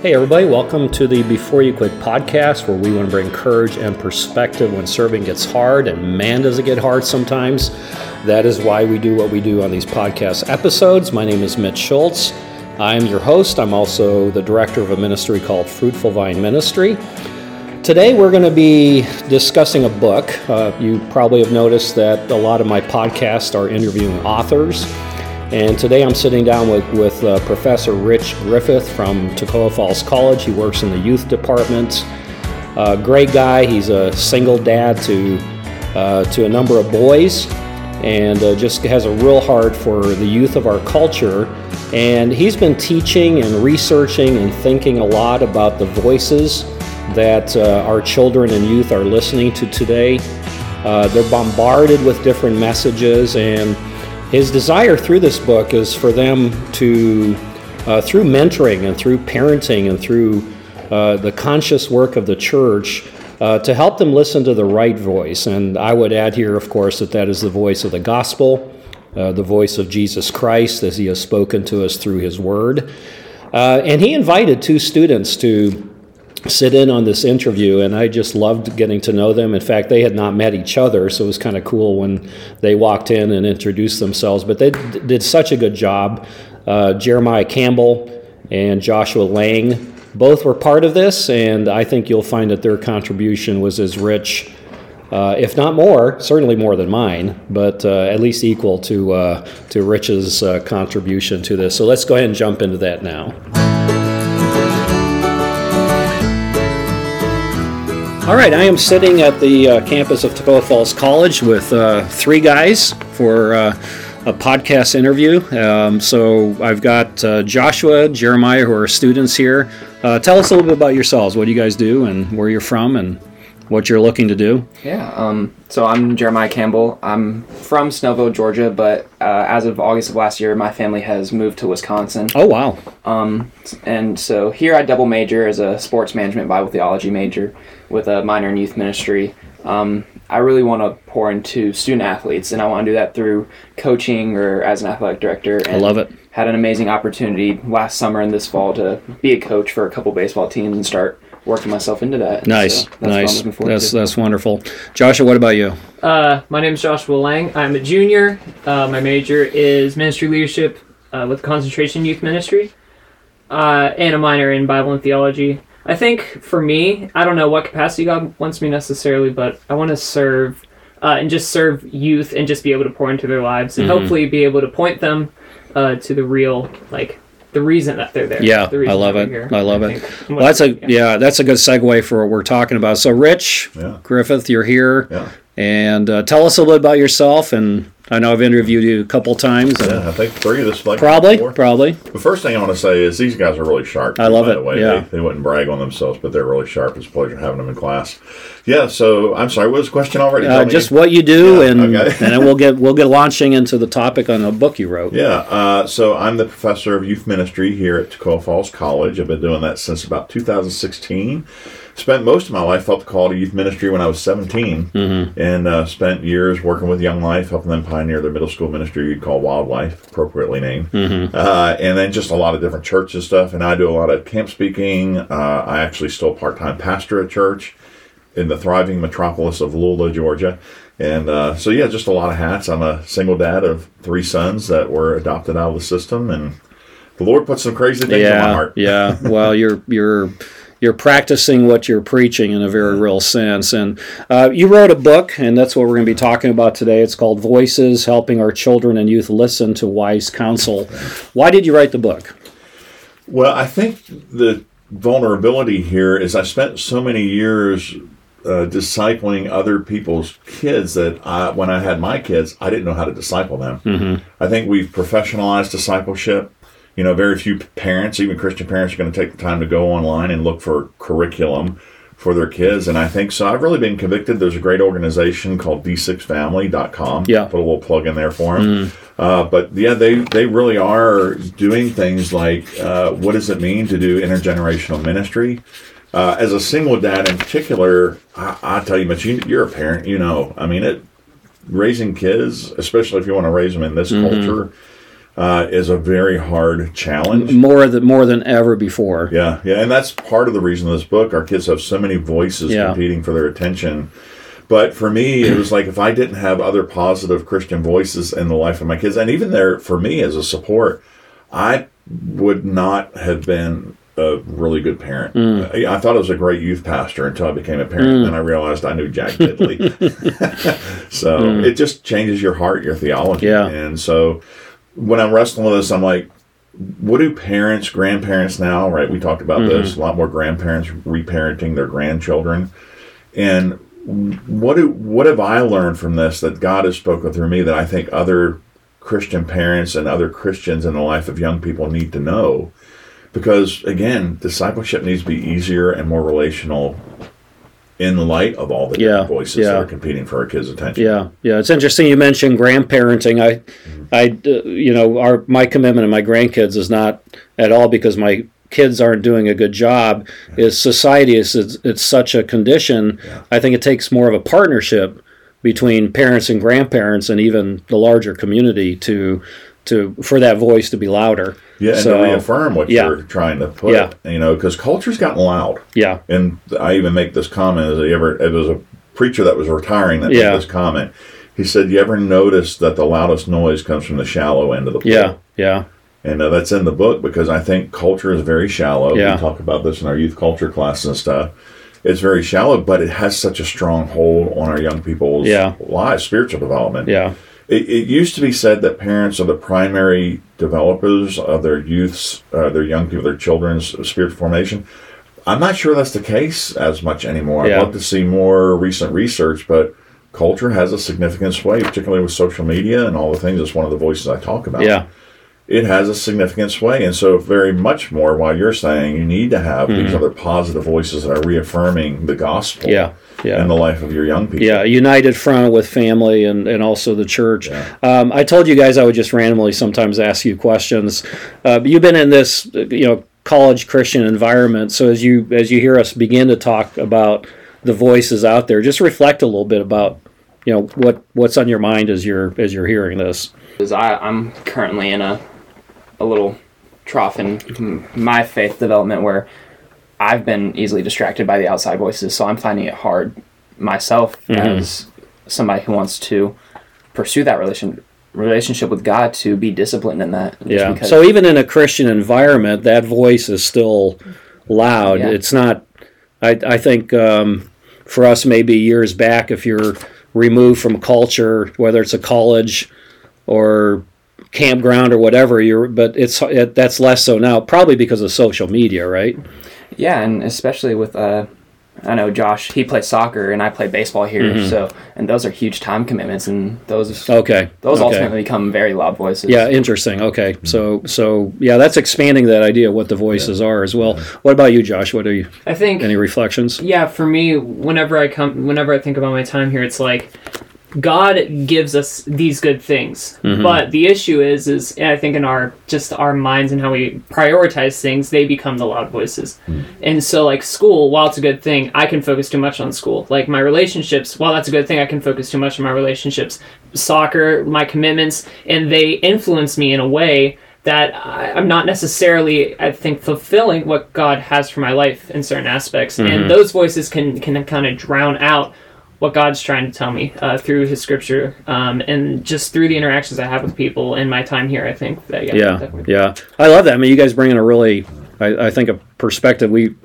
Hey, everybody, welcome to the Before You Quit podcast, where we want to bring courage and perspective when serving gets hard, and man, does it get hard sometimes. That is why we do what we do on these podcast episodes. My name is Mitch Schultz. I'm your host. I'm also the director of a ministry called Fruitful Vine Ministry. Today, we're going to be discussing a book. Uh, you probably have noticed that a lot of my podcasts are interviewing authors. And today I'm sitting down with, with uh, Professor Rich Griffith from Toccoa Falls College. He works in the youth department. Uh, great guy. He's a single dad to, uh, to a number of boys and uh, just has a real heart for the youth of our culture. And he's been teaching and researching and thinking a lot about the voices that uh, our children and youth are listening to today. Uh, they're bombarded with different messages and his desire through this book is for them to, uh, through mentoring and through parenting and through uh, the conscious work of the church, uh, to help them listen to the right voice. And I would add here, of course, that that is the voice of the gospel, uh, the voice of Jesus Christ as he has spoken to us through his word. Uh, and he invited two students to sit in on this interview, and I just loved getting to know them. In fact, they had not met each other, so it was kind of cool when they walked in and introduced themselves. But they d- did such a good job. Uh, Jeremiah Campbell and Joshua Lang both were part of this, and I think you'll find that their contribution was as rich. Uh, if not more, certainly more than mine, but uh, at least equal to uh, to Rich's uh, contribution to this. So let's go ahead and jump into that now. All right, I am sitting at the uh, campus of Toccoa Falls College with uh, three guys for uh, a podcast interview. Um, so I've got uh, Joshua, Jeremiah, who are students here. Uh, tell us a little bit about yourselves. What do you guys do, and where you're from, and what you're looking to do? Yeah, um, so I'm Jeremiah Campbell. I'm from Snellville, Georgia, but uh, as of August of last year, my family has moved to Wisconsin. Oh wow! Um, and so here I double major as a sports management Bible theology major with a minor in youth ministry. Um, I really want to pour into student athletes, and I want to do that through coaching or as an athletic director. And I love it. Had an amazing opportunity last summer and this fall to be a coach for a couple baseball teams and start working myself into that. Nice, So that's nice. What I'm That's to. that's wonderful. Joshua, what about you? Uh, my name is Joshua Lang. I'm a junior. Uh, my major is ministry leadership uh, with concentration youth ministry, uh, and a minor in Bible and theology. I think for me, I don't know what capacity God wants me necessarily, but I want to serve uh, and just serve youth and just be able to pour into their lives and Mhm. hopefully be able to point them uh, to the real, like the reason that they're there. Yeah, the I love it. here, I love it. think. Well, that's a yeah, that's a good segue for what we're talking about. So, Rich Yeah. Griffith, you're here, Yeah. and uh, tell us a little bit about yourself. And I know I've interviewed you a couple times. Yeah, I think three of this like Probably, four. probably. The first thing I want to say is these guys are really sharp. I love by it, The way. yeah. They, they wouldn't brag on themselves, but they're really sharp. It's a pleasure having them in class. Yeah. So I'm sorry. What was the question already? Uh, just what you do, Yeah, and okay. and then we'll get we'll get launching into the topic on a book you wrote. Yeah. Uh, so I'm the professor of youth ministry here at Toccoa Falls College. I've been doing that since about 2016. Spent most of my life felt the call to youth ministry when I was 17, Mm-hmm. and uh, spent years working with Young Life, helping them pioneer their middle school ministry you'd call WyldLife, appropriately named. Mm-hmm. uh, and then just a lot of different churches stuff. And I do a lot of camp speaking. Uh, I actually still part time pastor at church in the thriving metropolis of Lula, Georgia. And uh, so, yeah, just a lot of hats. I'm a single dad of three sons that were adopted out of the system, and the Lord put some crazy things in my heart. yeah. Well, you're you're you're practicing what you're preaching in a very real sense. And uh, you wrote a book, and that's what we're going to be talking about today. It's called Voices: Helping Our Children and Youth Listen to Wise Counsel. Why did you write the book? Well, I think the vulnerability here is I spent so many years uh, discipling other people's kids that I, when I had my kids, I didn't know how to disciple them. Mm-hmm. I think we've professionalized discipleship. You know, very few parents, even Christian parents, are going to take the time to go online and look for curriculum for their kids. And I think so. I've really been convicted. There's a great organization called d6family.com. Yeah. Put a little plug in there for them. Uh, but yeah, they, they really are doing things like uh, what does it mean to do intergenerational ministry? Uh, as a single dad in particular, I, I tell you, but you, you're a parent, you know, I mean, it raising kids, especially if you want to raise them in this culture, uh, is a very hard challenge. more than more than ever before. Yeah, yeah, and that's part of the reason of this book. Our kids have so many voices Yeah. competing for their attention. But for me, it was like if I didn't have other positive Christian voices in the life of my kids, and even there for me as a support, I would not have been a really good parent. Mm. I, thought I was a great youth pastor until I became a parent, and I realized I knew Jack Diddley. so it just changes your heart, your theology. Mm. Yeah. And so when I'm wrestling with this, I'm like, what do parents, grandparents now, right? We talked about this, Mm-hmm. a lot more grandparents reparenting their grandchildren. And what do what have I learned from this that God has spoken through me that I think other Christian parents and other Christians in the life of young people need to know? Because again, discipleship needs to be easier and more relational in light of all the Yeah, different voices that are competing for our kids' attention. Yeah, yeah, it's interesting you mentioned grandparenting. I, I, uh, you know, our my commitment to my grandkids is not at all because my kids aren't doing a good job. Is society is it's, it's such a condition. I think it takes more of a partnership between parents and grandparents and even the larger community to to for that voice to be louder. Yeah, and So, to reaffirm what yeah. you're trying to put. Yeah. You know, because culture's gotten loud. Yeah, And I even make this comment as I ever it was a preacher that was retiring that Yeah. made this comment. He said, "You ever notice that the loudest noise comes from the shallow end of the pool?" yeah, yeah, And uh, that's in the book because I think culture is very shallow. Yeah. We talk about this in our youth culture class and stuff. It's very shallow, but it has such a strong hold on our young people's Yeah. lives, spiritual development. yeah, It, it used to be said that parents are the primary developers of their youth's, uh, their young people, their children's spiritual formation. I'm not sure that's the case as much anymore. Yeah. I'd love to see more recent research, but culture has a significant sway, particularly with social media and all the things. It's one of the voices I talk about. yeah, It has a significant sway. And so, very much more while you're saying you need to have these other positive voices that are reaffirming the gospel Mm-hmm. yeah, yeah. in the life of your young people. Yeah, united front with family and, and also the church. Yeah. Um, I told you guys I would just randomly sometimes ask you questions. Uh, you've been in this, uh, you know, college Christian environment. So as you as you hear us begin to talk about the voices out there, just reflect a little bit about, you know, what what's on your mind as you're as you're hearing this. Because I, I'm currently in a, a little trough in my faith development where I've been easily distracted by the outside voices. So I'm finding it hard myself as somebody who wants to pursue that relation relationship with God to be disciplined in that. Yeah. So even in a Christian environment, that voice is still loud. Yeah. It's not. I I think um, for us maybe years back, if you're removed from culture, whether it's a college or campground or whatever, you're. But it's it, that's less so now, probably because of social media, right? Yeah, and especially with uh, I know Josh. He plays soccer, and I play baseball here. So, and those are huge time commitments, and those Okay. those okay. ultimately become very loud voices. Yeah, interesting. Okay, so so yeah, that's expanding that idea of what the voices are as well. What about you, Josh? What are you? I think Any reflections? yeah for me whenever i come whenever i think about my time here it's like god gives us these good things. Mm-hmm. But the issue is is i think in our just our minds and how we prioritize things they become the loud voices. Mm. And so like school while it's a good thing i can focus too much on school. Like my relationships while that's a good thing i can focus too much on my relationships. Soccer my commitments and they influence me in a way that I, I'm not necessarily, I think, fulfilling what God has for my life in certain aspects, and mm-hmm. those voices can can kind of drown out what God's trying to tell me uh, through His Scripture, um, and just through the interactions I have with people in my time here. I think that yeah, yeah yeah. I love that. I mean you guys bring in a really i, I think a perspective. We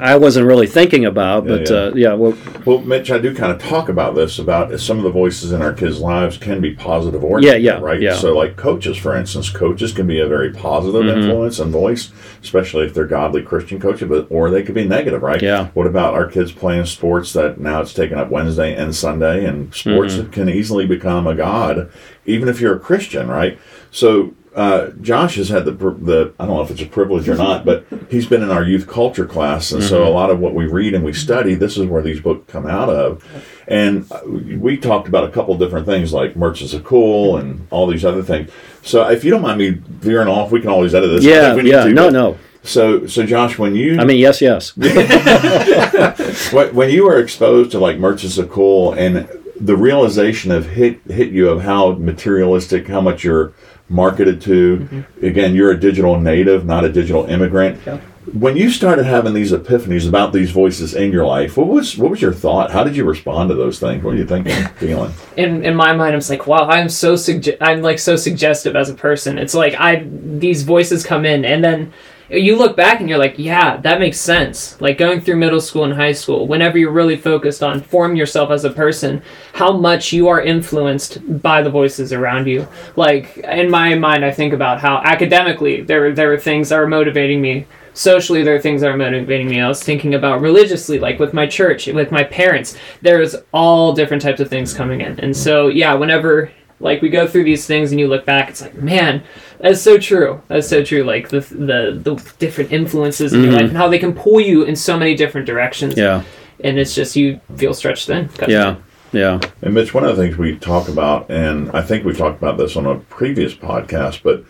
i wasn't really thinking about but yeah. uh yeah well Well, Mitch, I do kind of talk about this about some of the voices in our kids' lives can be positive or Yeah, yeah, right? yeah. Mm-hmm. So, like coaches, for instance, coaches can be a very positive influence and voice, especially if they're godly Christian coaches, but or they could be negative, right? Yeah. What about our kids playing sports that now it's taken up Wednesday and Sunday, and sports Mm-hmm. can easily become a god, even if you're a Christian, right? So. Uh, Josh has had the the I don't know if it's a privilege or not, but he's been in our youth culture class, and Mm-hmm. so a lot of what we read and we study, this is where these books come out of. And we talked about a couple different things like merchants of cool and all these other things. So if you don't mind me veering off, we can always edit this. yeah if we need yeah to, no no So so Josh, when you i mean yes yes when, when you were exposed to like merchants of cool and the realization of hit hit you of how materialistic, how much your marketed to. Mm-hmm. Again, you're a digital native, not a digital immigrant. Yeah. When you started having these epiphanies about these voices in your life, what was what was your thought? How did you respond to those things? What are you thinking, feeling? in in my mind, I'm like, wow, I'm so sugge- I'm like so suggestive as a person. It's like I these voices come in, and then you look back and you're like, yeah, that makes sense. Like going through middle school and high school, whenever you're really focused on forming yourself as a person, how much you are influenced by the voices around you. Like in my mind, I think about how academically there there are things that are motivating me. Socially, there are things that are motivating me. I was thinking about religiously, like with my church, with my parents. There's all different types of things coming in, and so yeah, whenever like we go through these things and you look back, it's like, man, that's so true. That's so true. Like the the, the different influences in your life mm-hmm. and how they can pull you in so many different directions. Yeah. And it's just you feel stretched thin. Yeah. Yeah. And Mitch, one of the things we talk about, and I think we talked about this on a previous podcast, but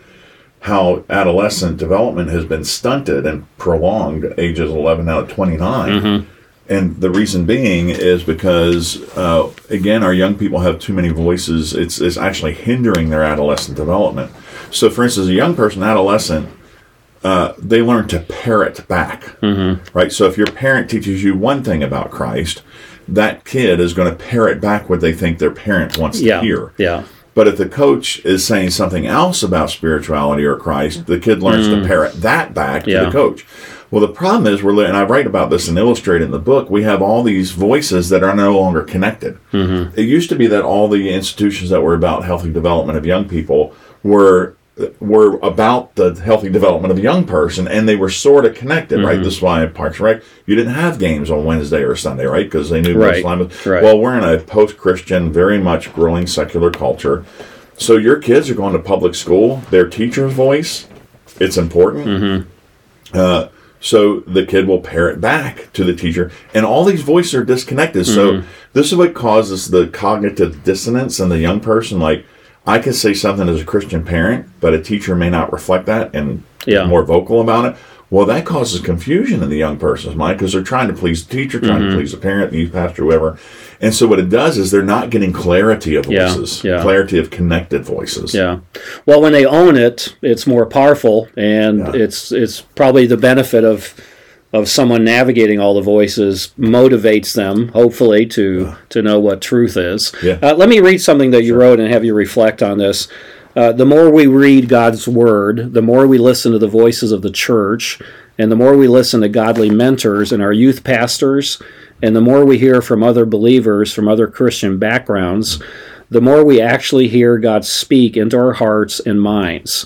how adolescent development has been stunted and prolonged ages 11 out of 29. Mm-hmm. And the reason being is because, uh, again, our young people have too many voices. It's, it's actually hindering their adolescent development. So, for instance, a young person, adolescent, uh, they learn to parrot back, right? So, if your parent teaches you one thing about Christ, that kid is going to parrot back what they think their parent wants Yeah. to hear. Yeah. But if the coach is saying something else about spirituality or Christ, the kid learns to parrot that back to Yeah. the coach. Well, the problem is we're, and I write about this and illustrate in the book. We have all these voices that are no longer connected. Mm-hmm. It used to be that all the institutions that were about healthy development of young people were were about the healthy development of a young person, and they were sort of connected, Mm-hmm. right? This is why in Parks and Rec you didn't have games on Wednesday or Sunday, right? Because they knew Right, was right. well. We're in a post-Christian, very much growing secular culture. So your kids are going to public school. Their teacher's voice, it's important. Mm-hmm. Uh, so the kid will parrot back to the teacher, and all these voices are disconnected. Mm-hmm. So this is what causes the cognitive dissonance in the young person. Like I can say something as a Christian parent, but a teacher may not reflect that and Yeah. be more vocal about it. Well, that causes confusion in the young person's mind because they're trying to please the teacher, trying Mm-hmm. to please the parent, the youth pastor, whoever. And so what it does is they're not getting clarity of voices, yeah. clarity of connected voices. Yeah. Well, when they own it, it's more powerful, and Yeah. it's it's probably the benefit of of someone navigating all the voices motivates them, hopefully, to to know what truth is. Yeah. Uh, let me read something that you wrote and have you reflect on this. Uh, the more we read God's word, the more we listen to the voices of the church, and the more we listen to godly mentors and our youth pastors, and the more we hear from other believers from other Christian backgrounds, the more we actually hear God speak into our hearts and minds.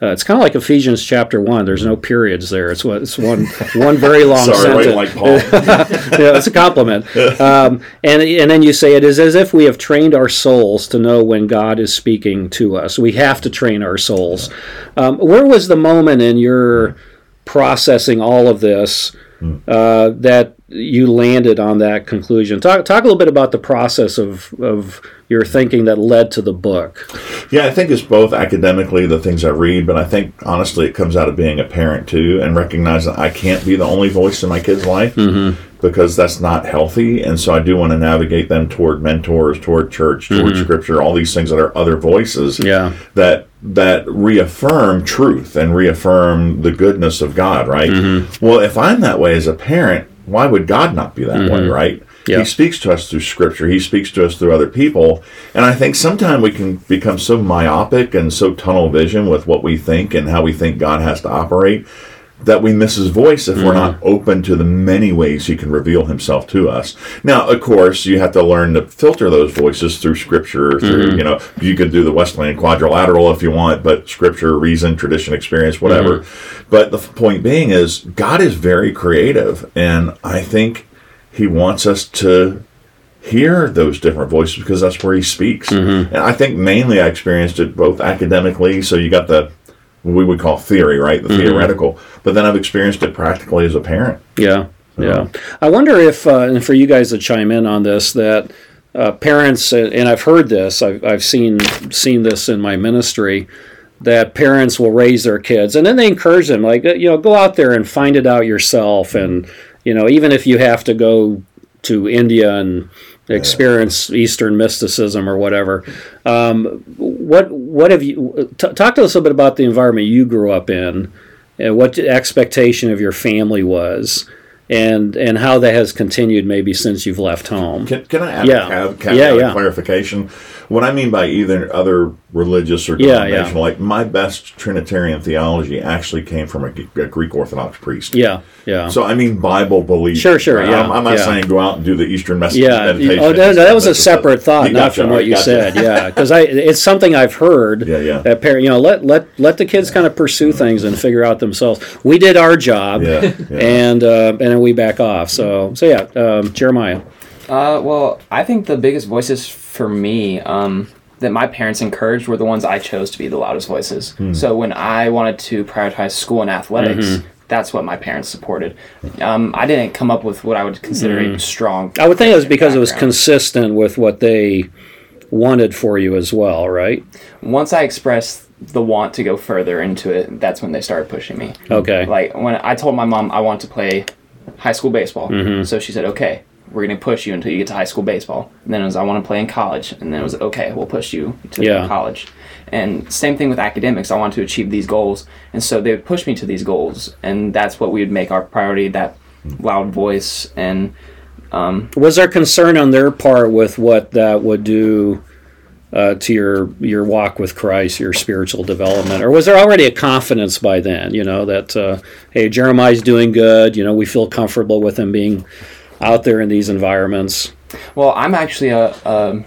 Uh, it's kind of like Ephesians chapter one. There's no periods there. It's what it's one one very long Sorry, sentence. like Paul. yeah, it's a compliment. Um, and and then you say it is as if we have trained our souls to know when God is speaking to us. We have to train our souls. Um, where was the moment in your processing all of this uh, that you landed on that conclusion? Talk talk a little bit about the process of of your thinking that led to the book. Yeah, I think it's both academically the things I read, but I think honestly it comes out of being a parent too and recognizing I can't be the only voice in my kid's life mm-hmm. because that's not healthy. And so I do want to navigate them toward mentors, toward church, toward mm-hmm. scripture, all these things that are other voices Yeah. that that reaffirm truth and reaffirm the goodness of God, right? Mm-hmm. Well, if I'm that way as a parent, why would God not be that way, mm-hmm. right? Yeah. He speaks to us through scripture. He speaks to us through other people. And I think sometimes we can become so myopic and so tunnel vision with what we think and how we think God has to operate that we miss his voice if we're mm-hmm. not open to the many ways he can reveal himself to us. Now, of course, you have to learn to filter those voices through scripture, through, mm-hmm. you know, you could do the Wesleyan quadrilateral if you want, but scripture, reason, tradition, experience, whatever. Mm-hmm. But the point being is God is very creative and I think he wants us to hear those different voices because that's where he speaks. And I think mainly I experienced it both academically, so you got the we would call theory, right? The theoretical, but then I've experienced it practically as a parent. Yeah, yeah. I wonder if, uh, and for you guys to chime in on this, that uh, parents, and I've heard this, I've, I've seen seen this in my ministry, that parents will raise their kids, and then they encourage them, like you know, go out there and find it out yourself, and you know, even if you have to go to India and experience Eastern mysticism or whatever. Um, what what have you t- talk to us a little bit about the environment you grew up in, and what the expectation of your family was, and and how that has continued maybe since you've left home. Can, can I add Yeah. a cav- caveat Yeah, of yeah. clarification? What I mean by either other religious or Yeah, yeah. denominational, like my best Trinitarian theology actually came from a Greek Orthodox priest. Yeah, yeah. So I mean Bible belief. Sure, sure, yeah, I'm, I'm not yeah. saying go out and do the Eastern mes- Yeah. meditation. Oh no, no, that was a That's just separate thought, not gotcha, from what right, you gotcha. said. Yeah, because I it's something I've heard. Yeah, yeah. That parent, you know, let let let the kids kind of pursue things and figure out themselves. We did our job. Yeah, yeah. And uh, and then we back off. So so yeah, um, Jeremiah. Uh, well, I think the biggest voices for me um, that my parents encouraged were the ones I chose to be the loudest voices. Hmm. So when I wanted to prioritize school and athletics, Mm-hmm. that's what my parents supported. Um, I didn't come up with what I would consider a strong. Hmm. I would think it was because it was consistent with what they wanted for you as well, right? Once I expressed the want to go further into it, that's when they started pushing me. Okay. Like when I told my mom I want to play high school baseball, Mm-hmm. so she said, "Okay, we're gonna push you until you get to high school baseball." And then it was, "I want to play in college," and then it was, "Okay, we'll push you to Yeah. college." And same thing with academics. I want to achieve these goals, and so they would push me to these goals, and that's what we would make our priority. That loud voice and Was there concern on their part with what that would do uh, to your your walk with Christ, your spiritual development, or was there already a confidence by then? You know that uh, hey, Jeremiah's doing good. You know, we feel comfortable with him being out there in these environments. well, I'm actually a, a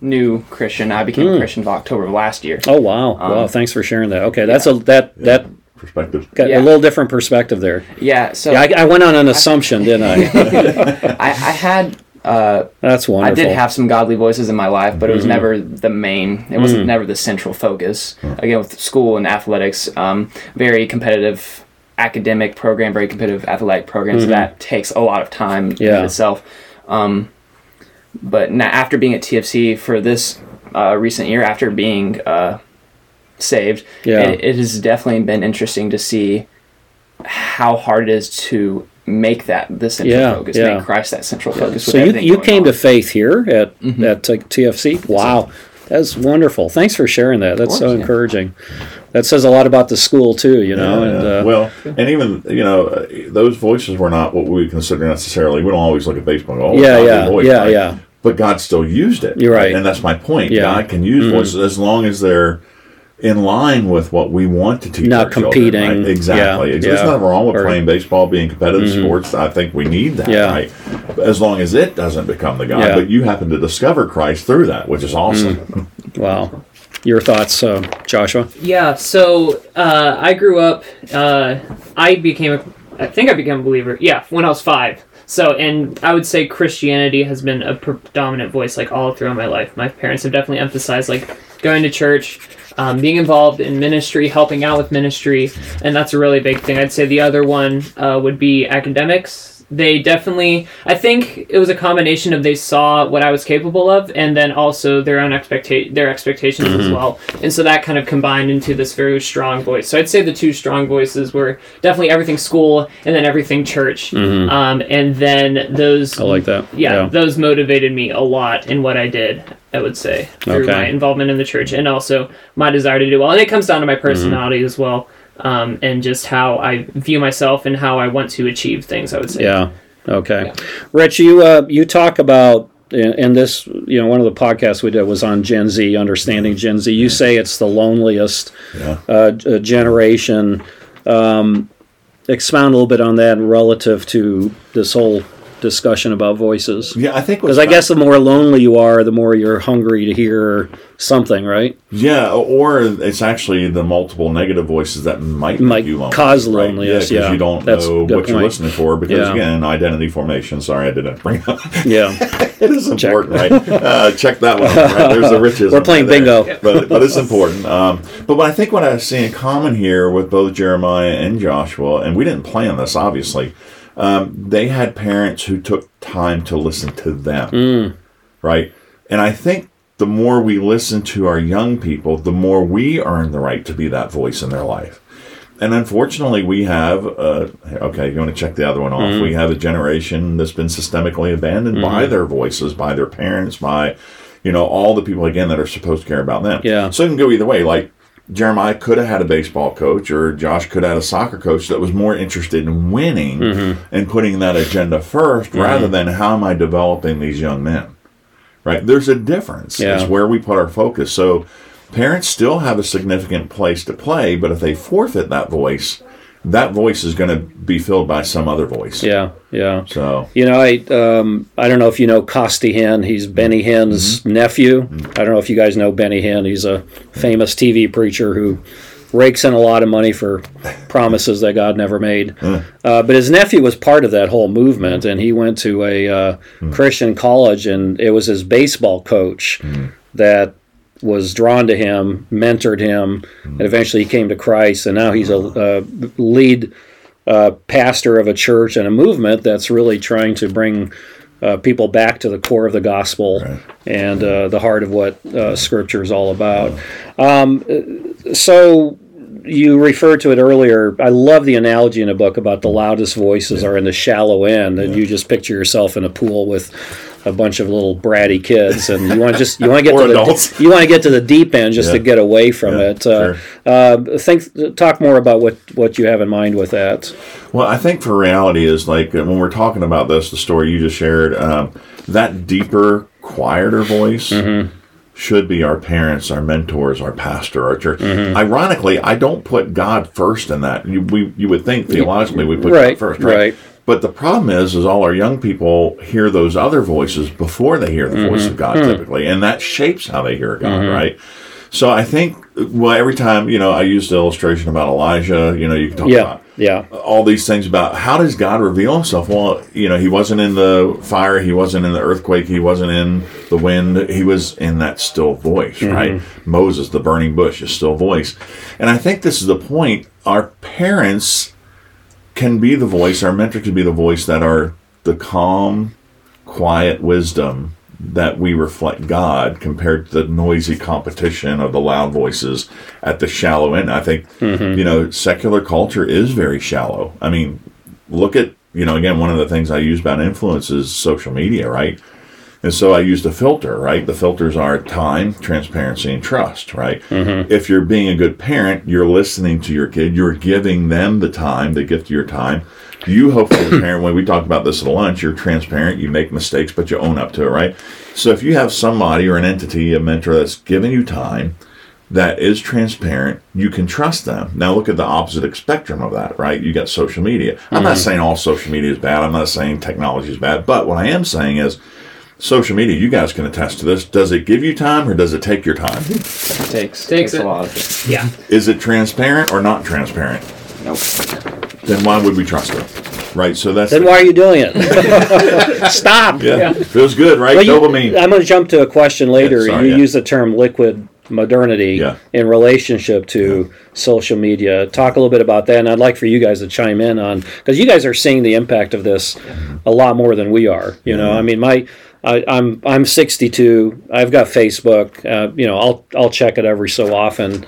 new Christian. I became a Christian in October of last year. Oh wow, wow! Thanks for sharing that. Okay, that's a that that Perspective. got Yeah. a little different perspective there. Yeah, so Yeah, I, I went on an assumption, didn't I? I, I had uh, That's I did have some godly voices in my life, but it Mm-hmm. was never the main. It wasn't never the central focus. Again, with school and athletics, um, very competitive academic program, very competitive athletic program. So that takes a lot of time in Mm-hmm. Itself. Um, but now, after being at TFC for this uh, recent year, after being uh, saved, Yeah. it, it has definitely been interesting to see how hard it is to make that the central Yeah, focus, yeah. make Christ that central focus. So you, you came on. to faith here at Mm-hmm. at TFC. Wow, that's wonderful. Thanks for sharing that. That's so course, yeah. encouraging. That says a lot about the school too. You know, Yeah, and uh, well, and even you know uh, those voices were not what we would consider necessarily. We don't always look at baseball. Oh, Yeah, yeah, voice, yeah, right? yeah. But God still used it. You're right. and that's my point. Yeah. Mm-hmm. God can use voices as long as they're in line with what we want to teach. Not our children, competing. right? Exactly. Yeah, There's yeah. nothing wrong with Or- Mm-hmm. playing baseball, being competitive sports. I think we need that, Yeah. right? As long as it doesn't become the God. But you happen to discover Christ through that, which is awesome. Mm. wow. Your thoughts, uh, Joshua? Yeah, so uh, I grew up. Uh, I became a. I think I became a believer. Yeah, when I was five. So, and I would say Christianity has been a predominant voice like all throughout my life. My parents have definitely emphasized like going to church, um, being involved in ministry, helping out with ministry, and that's a really big thing. I'd say the other one uh, would be academics. They definitely, I think it was a combination of they saw what I was capable of, and then also their own expecta- their expectations as mm-hmm. well, and so that kind of combined into this very strong voice. So I'd say the two strong voices were definitely everything school and then everything church, mm-hmm. um, and then those I like that. yeah, those motivated me a lot in what I did. I would say through Okay. my involvement in the church and also my desire to do well, and it comes down to my personality mm-hmm. as well, um, and just how I view myself and how I want to achieve things. I would say. Yeah. Okay. Yeah. Rich, you uh, you talk about in, in this, you know, one of the podcasts we did was on Gen Z, understanding Gen Z. You say it's the loneliest Yeah. uh, generation. Um, expound a little bit on that relative to this whole discussion about voices. Yeah, I think Because I guess the more lonely you are, the more you're hungry to hear something, right? Yeah, or it's actually the multiple negative voices that might make Might you lonely, cause right? loneliness, because yeah. you don't That's know what you're listening for. Because Yeah. again, identity formation. Sorry, I didn't bring up. Yeah. it is important, right? Uh, check that one. Out, right? There's the riches. We're playing bingo. but but it's important. Um, but what I think what I see in common here with both Jeremiah and Joshua, and we didn't plan this, obviously. Um, they had parents who took time to listen to them, Mm. right? And I think the more we listen to our young people, the more we earn the right to be that voice in their life. and unfortunately, we have. Uh, okay, you want to check the other one off? Mm-hmm. We have a generation that's been systemically abandoned by their voices, by their parents, by you know all the people again that are supposed to care about them. Yeah. So it can go either way. Like Jeremiah could have had a baseball coach, or Josh could have had a soccer coach that was more interested in winning Mm-hmm. and putting that agenda 1st rather than how am I developing these young men. Right? There's a difference. Yeah. It's where we put our focus. So parents still have a significant place to play, but if they forfeit that voice, that voice is going to be filled by some other voice. Yeah, yeah. So You know, I um, I don't know if you know Costi Hinn. He's Benny Hinn's nephew. I don't know if you guys know Benny Hinn. He's a famous TV preacher who rakes in a lot of money for promises that God never made. Uh, but his nephew was part of that whole movement, and he went to a uh, Christian college, and it was his baseball coach that was drawn to him, mentored him, and eventually he came to Christ, and now he's a, uh lead uh, pastor of a church and a movement that's really trying to bring uh, people back to the core of the gospel and uh, the heart of what uh, Scripture is all about. Um, so you referred to it earlier. I love the analogy in a book about the loudest voices are in the shallow end, and you just picture yourself in a pool with a bunch of little bratty kids, and you want to just you want to get to the adults. you want to get to the deep end just to get away from Yeah, it. Uh, sure. uh, think talk more about what what you have in mind with that. Well, I think for reality is like when we're talking about this, the story you just shared, um, that deeper, quieter voice Mm-hmm. should be our parents, our mentors, our pastor, our church. Mm-hmm. Ironically, I don't put God first in that. You, we, you would think theologically we put Right, God first, right? right. But the problem is, is all our young people hear those other voices before they hear the mm-hmm. voice of God, Mm-hmm. typically, and that shapes how they hear God, mm-hmm. right? So I think, well, every time you know, I used the illustration about Elijah. You know, you can talk Yeah, about yeah. all these things about how does God reveal himself? Well, you know, he wasn't in the fire, he wasn't in the earthquake, he wasn't in the wind, he was in that still voice, mm-hmm. right? Moses, the burning bush, is still voice. And I think this is the point. Our parents can be the voice, our mentor can be the voice that are the calm, quiet wisdom that we reflect God compared to the noisy competition of the loud voices at the shallow end. I think, mm-hmm. you know, secular culture is very shallow. I mean, look at, you know, again, one of the things I use about influence is social media, right? And so I used a filter, right? The filters are time, transparency, and trust, right? Mm-hmm. If you're being a good parent, you're listening to your kid, you're giving them the time, the gift of your time. You hopefully, parent, when we talked about this at lunch, you're transparent, you make mistakes, but you own up to it, right? So if you have somebody or an entity, a mentor that's giving you time, that is transparent, you can trust them. Now look at the opposite spectrum of that, right? You got social media. I'm not mm-hmm. saying all social media is bad. I'm not saying technology is bad, but what I am saying is social media, you guys can attest to this. Does it give you time or does it take your time? Takes Takes takes, a lot of it. Yeah. Is it transparent or not transparent? Nope. Then why would we trust it? Right? So that's Then the- why are you doing it? Stop. yeah. Feels good, right? Well, you- Dopamine. I'm going to jump to a question later. Yeah, sorry, you yeah. use the term liquid modernity Yeah. in relationship to social media. Talk a little bit about that, and I'd like for you guys to chime in on because you guys are seeing the impact of this a lot more than we are. You know, I mean, my I, I'm I'm 62. I've got Facebook. Uh, you know, I'll I'll check it every so often,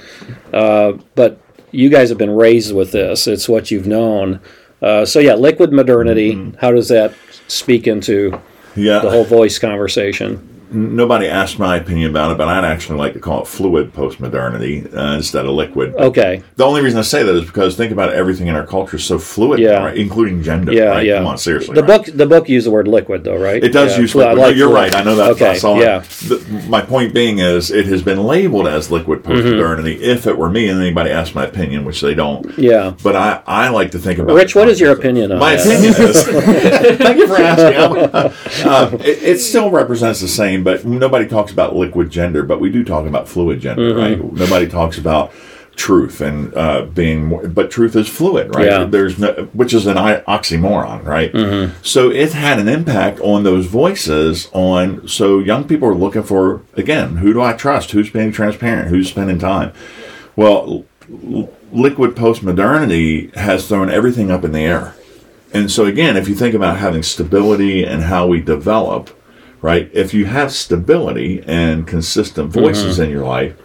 uh, but you guys have been raised with this. It's what you've known. Uh, so yeah, liquid modernity. Mm-hmm. How does that speak into yeah. the whole voice conversation? Nobody asked my opinion about it, but I'd actually like to call it fluid postmodernity uh, instead of liquid. Okay. The only reason I say that is because think about everything in our culture is so fluid, Yeah. right? including gender. Yeah, right? yeah. Come on, seriously. The right? book, the book used the word liquid, though, right? It does Yeah, use flu- I liquid. No, like you're fluid. right. I know that. Okay, I saw yeah. The, my point being is, it has been labeled as liquid postmodernity. If it were me, and anybody asked my opinion, which they don't, Mm-hmm. Yeah. but I, I like to think about. Rich, what is your opinion on My that? opinion is. thank you for asking. Uh, it, it still represents the same, but nobody talks about liquid gender, but we do talk about fluid gender, Mm-hmm. right? Nobody talks about truth and uh, being more, but truth is fluid, right? Yeah. There's no, which is an oxymoron, right? Mm-hmm. So it had an impact on those voices. On so young people are looking for again, who do I trust? Who's being transparent? Who's spending time? Well, l- liquid postmodernity has thrown everything up in the air. And so again, if you think about having stability and how we develop, right? If you have stability and consistent voices mm-hmm. in your life,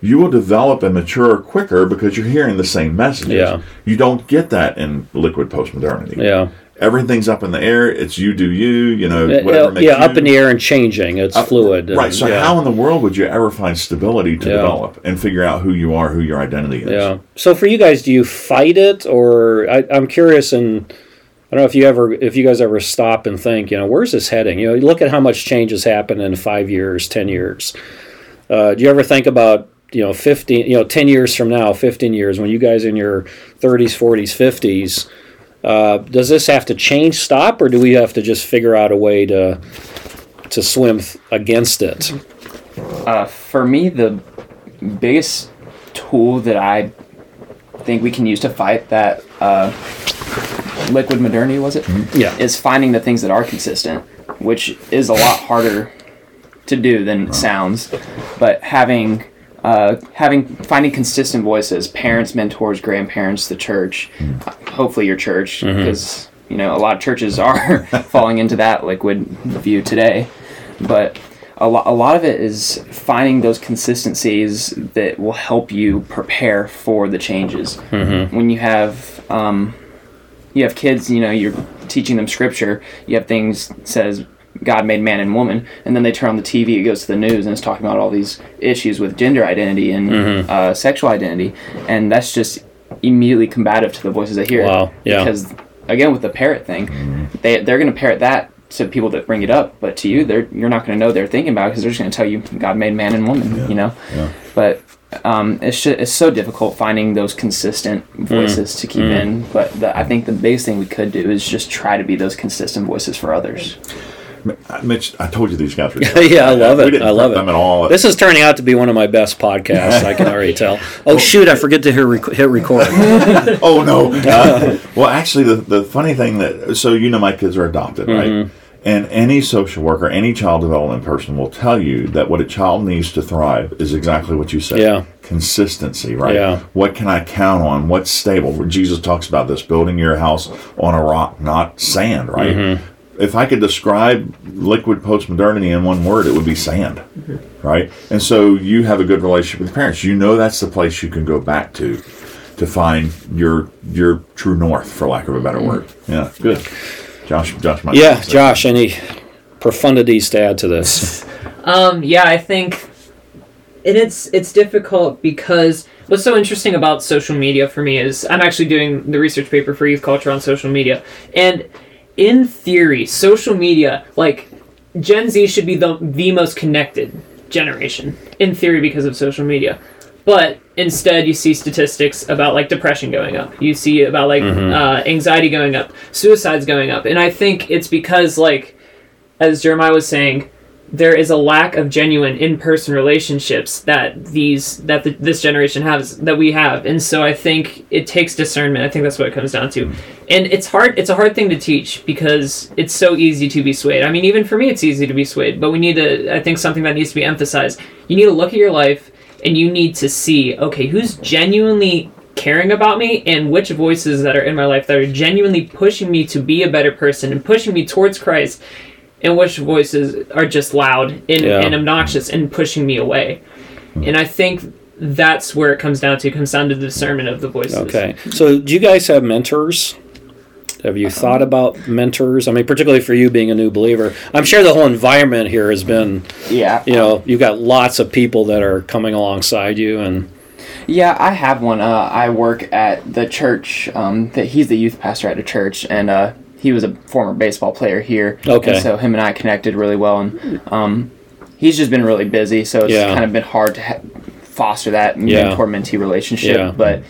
you will develop and mature quicker because you're hearing the same messages. Yeah. You don't get that in liquid postmodernity. Yeah. Everything's up in the air. It's you do you. You know Yeah, whatever makes yeah, you. up in the air and changing. It's fluid. and- Right. So yeah. how in the world would you ever find stability to Yeah. develop and figure out who you are, who your identity is? Yeah. So for you guys, do you fight it, or I, I'm curious, and I don't know if you ever, if you guys ever stop and think, you know, where's this heading? You know, you look at how much change has happened in five years, ten years. Uh, do you ever think about, you know, fifteen, you know, ten years from now, fifteen years, when you guys in your 30s, 40s, 50s, uh, does this have to change, stop, or do we have to just figure out a way to to swim th- against it? Uh, for me, the biggest tool that I think we can use to fight that uh, liquid modernity was it Yeah. is finding the things that are consistent, which is a lot harder to do than it sounds. But having uh, having finding consistent voices, parents, mentors, grandparents, the church, uh, hopefully your church, because you know a lot of churches are falling into that liquid view today. But a lot, a lot of it is finding those consistencies that will help you prepare for the changes. When you have um, you have kids, you know, you're teaching them scripture. You have things that says God made man and woman, and then they turn on the TV, it goes to the news, and it's talking about all these issues with gender identity and Mm-hmm. uh, sexual identity, and that's just immediately combative to the voices I hear. Wow, yeah. Because again, with the parrot thing, they they're going to parrot that to people that bring it up, but to you, they're you're not going to know they're thinking about because they're just going to tell you God made man and woman, you know. Yeah. But um, it's ju- it's so difficult finding those consistent voices to keep in. But the, I think the biggest thing we could do is just try to be those consistent voices for others. Uh, Mitch, I told you these guys were. yeah, I love it. I love prep it. at all. This is turning out to be one of my best podcasts. I can already tell. Oh shoot! I forget to hit, rec- hit record. oh no. Uh, well, actually, the the funny thing that so you know my kids are adopted, Mm-hmm. And any social worker, any child development person will tell you that what a child needs to thrive is exactly what you said. Yeah. Consistency, right? Yeah. What can I count on? What's stable? Jesus talks about this building your house on a rock, not sand, right? Mm-hmm. If I could describe liquid postmodernity in one word, it would be sand, Mm-hmm. right? And so you have a good relationship with your parents. You know that's the place you can go back to to find your your true north, for lack of a better word. Yeah, good. Josh, Josh, might Yeah, Josh. Any profundities to add to this? Um, yeah, I think, and it's it's difficult because what's so interesting about social media for me is I'm actually doing the research paper for youth culture on social media, and in theory, social media like Gen Z should be the the most connected generation in theory because of social media. But instead, you see statistics about like depression going up. You see about like uh, anxiety going up, suicides going up, and I think it's because like, as Jeremiah was saying, there is a lack of genuine in-person relationships that these that the, this generation has that we have. And so i think it takes discernment. I think that's what it comes down to. And it's hard it's a hard thing to teach because it's so easy to be swayed. I mean even for me it's easy to be swayed. But we need to i think something that needs to be emphasized. You need to look at your life and you need to see okay who's genuinely caring about me and which voices that are in my life that are genuinely pushing me to be a better person and pushing me towards christ and which voices are just loud and, Yeah. and obnoxious and pushing me away. And I think that's where it comes down to. It comes down to the discernment of the voices. Okay. So, do you guys have mentors? Have you thought about mentors? I mean, particularly for you being a new believer, I'm sure the whole environment here has been, Yeah. you know, you've got lots of people that are coming alongside you, and Yeah, I have one. Uh, I work at the church. Um, that he's the youth pastor at the church, and uh, he was a former baseball player here. Okay. And so him and I connected really well, and um, he's just been really busy, so it's Yeah. kind of been hard to ha- foster that mentor-mentee relationship. Yeah. But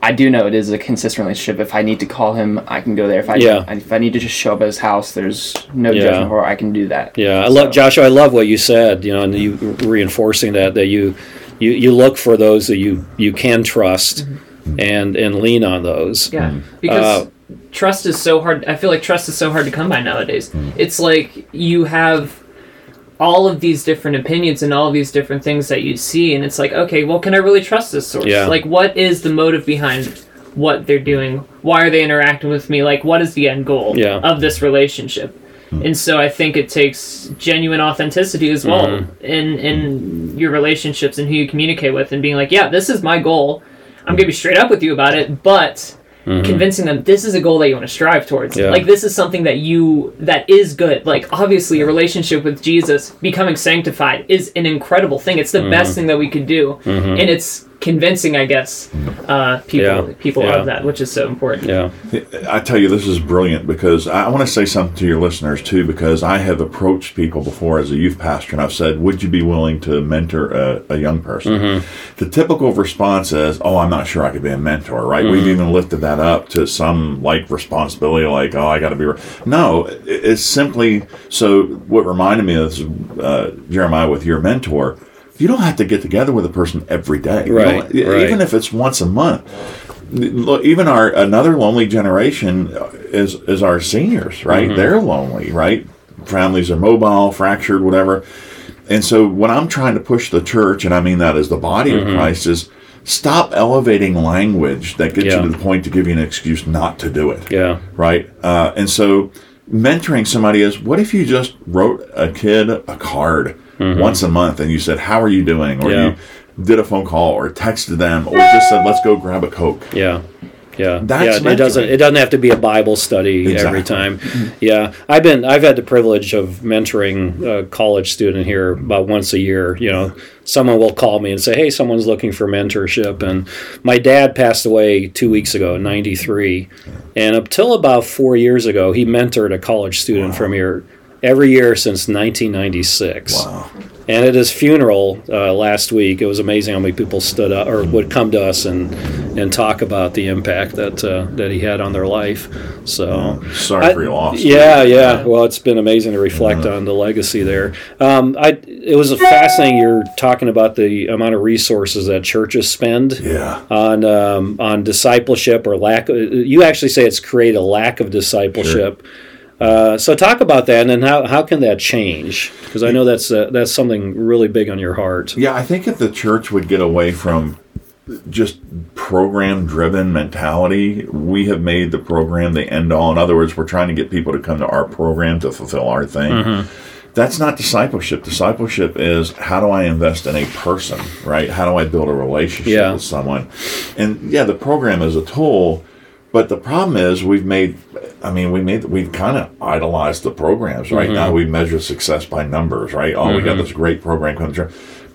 I do know it is a consistent relationship. If I need to call him, I can go there. If I Yeah. if I need to just show up at his house, there's no Yeah. judgment where I can do that. yeah, I So- love Joshua. I love what you said. You know, and you mm-hmm. reinforcing that that you you, you look for those that you you can trust mm-hmm. and and lean on those. Yeah, mm-hmm. because Uh, trust is so hard. I feel like trust is so hard to come by nowadays. It's like you have all of these different opinions and all of these different things that you see, and it's like, okay, well, can I really trust this source? Yeah. Like, what is the motive behind what they're doing? Why are they interacting with me? Like, what is the end goal Yeah. of this relationship? And so I think it takes genuine authenticity as well Mm-hmm. in in your relationships and who you communicate with and being like, yeah, this is my goal. I'm gonna be straight up with you about it, but convincing them this is a goal that you want to strive towards. Mm-hmm. Yeah. Like this is something that you that is good. Like obviously a relationship with Jesus, becoming sanctified is an incredible thing. It's the Mm-hmm. best thing that we could do. And it's convincing, I guess, uh, people Yeah. people Yeah. of that, which is so important. Yeah. I tell you, this is brilliant because I want to say something to your listeners too. Because I have approached people before as a youth pastor, and I've said, "Would you be willing to mentor a, a young person?" The typical response is, "Oh, I'm not sure I could be a mentor." Right? We've even lifted that up to some like responsibility, like, "Oh, I got to be." re-" No, it's simply so. What reminded me of this, uh, Jeremiah with your mentor. You don't have to get together with a person every day. Right, right. Even if it's once a month look, even our another lonely generation uh, is is our seniors, right? Mm-hmm. They're lonely, right? Families are mobile, fractured, whatever. And so, what I'm trying to push the church, and I mean that as the body of mm-hmm. Christ, is stop elevating language that gets Yeah. you to the point to give you an excuse not to do it Yeah. right? Uh, and so, mentoring somebody is what if you just wrote a kid a card once a month and you said, "How are you doing?" or Mm-hmm. Yeah. you did a phone call or texted them or just said, "Let's go grab a coke." Yeah. Yeah, That's yeah. It doesn't. It doesn't have to be a Bible study every time. Yeah, I've been. I've had the privilege of mentoring a college student here about once a year. You know, someone will call me and say, "Hey, someone's looking for mentorship." And my dad passed away two weeks ago, ninety three, and up till about four years ago, he mentored a college student from here every year since nineteen ninety six. Wow. And at his funeral uh, last week, it was amazing how many people stood up or would come to us and and talk about the impact that uh, that he had on their life. So. Sorry I- for your loss. Yeah, yeah. Well, it's been amazing to reflect on the legacy there. Um, I it was fascinating. You're talking about the amount of resources that churches spend Yeah. on um, on discipleship or lack. You actually say it's create a lack of discipleship. Uh, so talk about that, and then how, how can that change? Because I know that's uh, that's something really big on your heart. Yeah, I think if the church would get away from just program driven mentality, we have made the program the end all. In other words, we're trying to get people to come to our program to fulfill our thing. Mm-hmm. That's not discipleship. Discipleship is how do I invest in a person, right? How do I build a relationship Yeah. with someone? And yeah, the program is a tool, but the problem is we've made I mean, we made we've kind of idolized the programs. Right now, mm-hmm. we measure success by numbers. Right? Oh, we got mm-hmm. this great program coming through.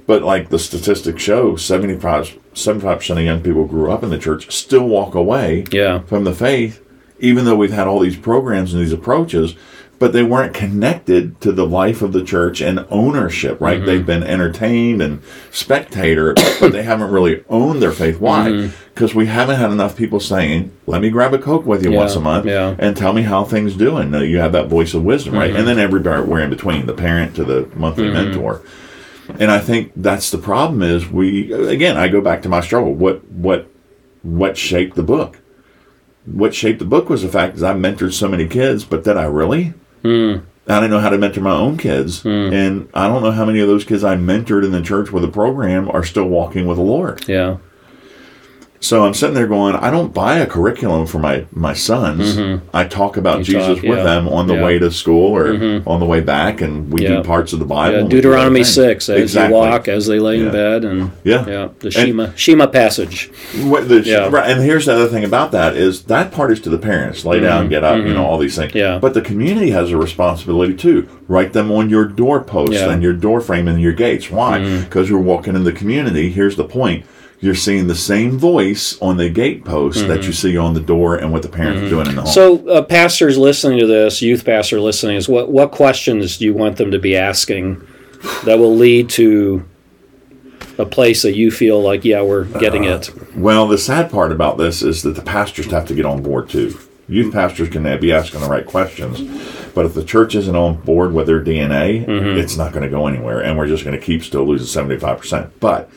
But like the statistics show, 75 percent of young people grew up in the church still walk away Yeah. from the faith, even though we've had all these programs and these approaches, but they weren't connected to the life of the church and ownership, right? Mm-hmm. They've been entertained and spectator, but they haven't really owned their faith. Why? Mm-hmm. Because we haven't had enough people saying, let me grab a Coke with you Yeah, once a month yeah. and tell me how things doing. Now, You have that voice of wisdom, right? Mm-hmm. And then everywhere in between, the parent to the monthly mentor. And I think that's the problem is we again I go back to my struggle. What what what shaped the book? What shaped the book was the fact that I mentored so many kids, but did I really? Hmm. I didn't know how to mentor my own kids, hmm. and I don't know how many of those kids I mentored in the church with a program are still walking with the Lord. Yeah. So I'm sitting there going, I don't buy a curriculum for my my sons. I talk about Mm-hmm. You Jesus talk, with yeah. them on the Yeah. Mm-hmm. way to school or on the way back, and we Yeah. do parts of the Bible. Yeah, and we do other Deuteronomy six, as exactly. you walk, as they lay in bed, and Yeah. the Shema Shema passage. What the, Yeah. right, and here's the other thing about that is that part is to the parents. Lay down, get up, you know, all these things. Mm-hmm. Yeah. But the community has a responsibility too. Write them on your. Mm-hmm. and your doorframe and your gates. Why? Because you're walking in the community. Here's the point. You're seeing the same voice on the gate post that you see on the door and what the parents are doing in the home. Mm-hmm. So, uh, pastors listening to this, youth pastor listening, is what what questions do you want them to be asking that will lead to a place that you feel like, yeah, we're getting it. Well, the sad part about this is that the pastors have to get on board too. Youth pastors can be asking the right questions, but if the church isn't on board with their DNA, it's not going to go anywhere, and we're just going to keep still losing seventy five percent. But